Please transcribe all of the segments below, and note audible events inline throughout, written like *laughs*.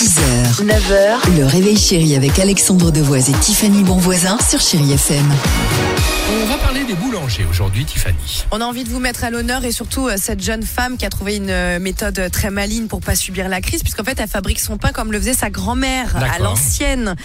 6h, 9h, le réveil chéri avec Alexandre Devoise et Tiffany Bonvoisin sur Chérie FM. On va parler des boulangers aujourd'hui, Tiffany. On a envie de vous mettre à l'honneur et surtout euh, cette jeune femme qui a trouvé une euh, méthode très maligne pour pas subir la crise, puisqu'en fait elle fabrique son pain comme le faisait sa grand-mère à l'ancienne.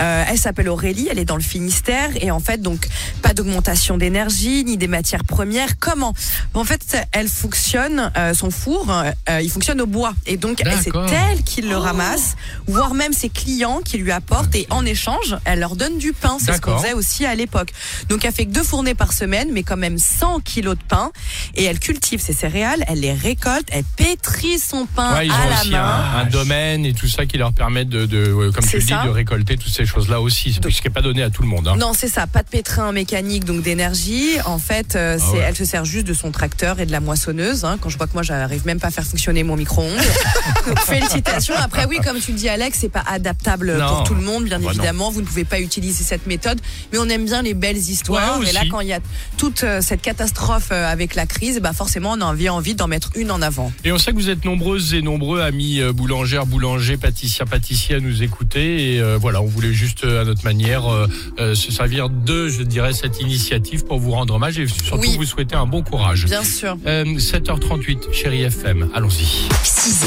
Euh, elle s'appelle Aurélie, elle est dans le Finistère et en fait donc pas d'augmentation d'énergie ni des matières premières. Comment? En fait elle fonctionne, euh, son four, euh, il fonctionne au bois et donc c'est elle qui le ramasse, voire même ses clients qui lui apportent et en échange elle leur donne du pain. C'est ce qu'on faisait aussi à l'époque. Donc elle fait que deux fournées par semaine, mais quand même 100 kilos de pain. Et elle cultive ses céréales, elle les récolte, elle pétrit son pain Ouais, ils à ont la aussi main. un, un domaine et tout ça qui leur permet de, de comme tu le dis, de récolter toutes ces choses-là aussi. Ce qui n'est pas donné à tout le monde. hein. Non, c'est ça, pas de pétrin mécanique, donc d'énergie. En fait, euh, Ah ouais. elle se sert juste de son tracteur et de la moissonneuse. hein. quand je vois que moi, j'arrive même pas à faire fonctionner mon micro-ondes. *laughs* félicitations. Après, oui, comme tu le dis, Alex, c'est pas adaptable Non. pour tout le monde, bien Bah non. évidemment. Vous ne pouvez pas utiliser cette méthode, mais on aime bien les belles histoires. Ouais, et là, quand il y a toute euh, cette catastrophe euh, avec la crise, bah forcément, on a envie, envie d'en mettre une en avant. Et on sait que vous êtes nombreuses et nombreux amis euh, boulangères, boulangers, pâtissiers, pâtissiers à nous écouter. Et euh, voilà, on voulait juste à notre manière euh, euh, se servir de, je dirais, cette initiative pour vous rendre hommage et surtout Oui. vous souhaiter un bon courage. Bien sûr. Euh, 7h38, chérie FM, allons-y. 6h,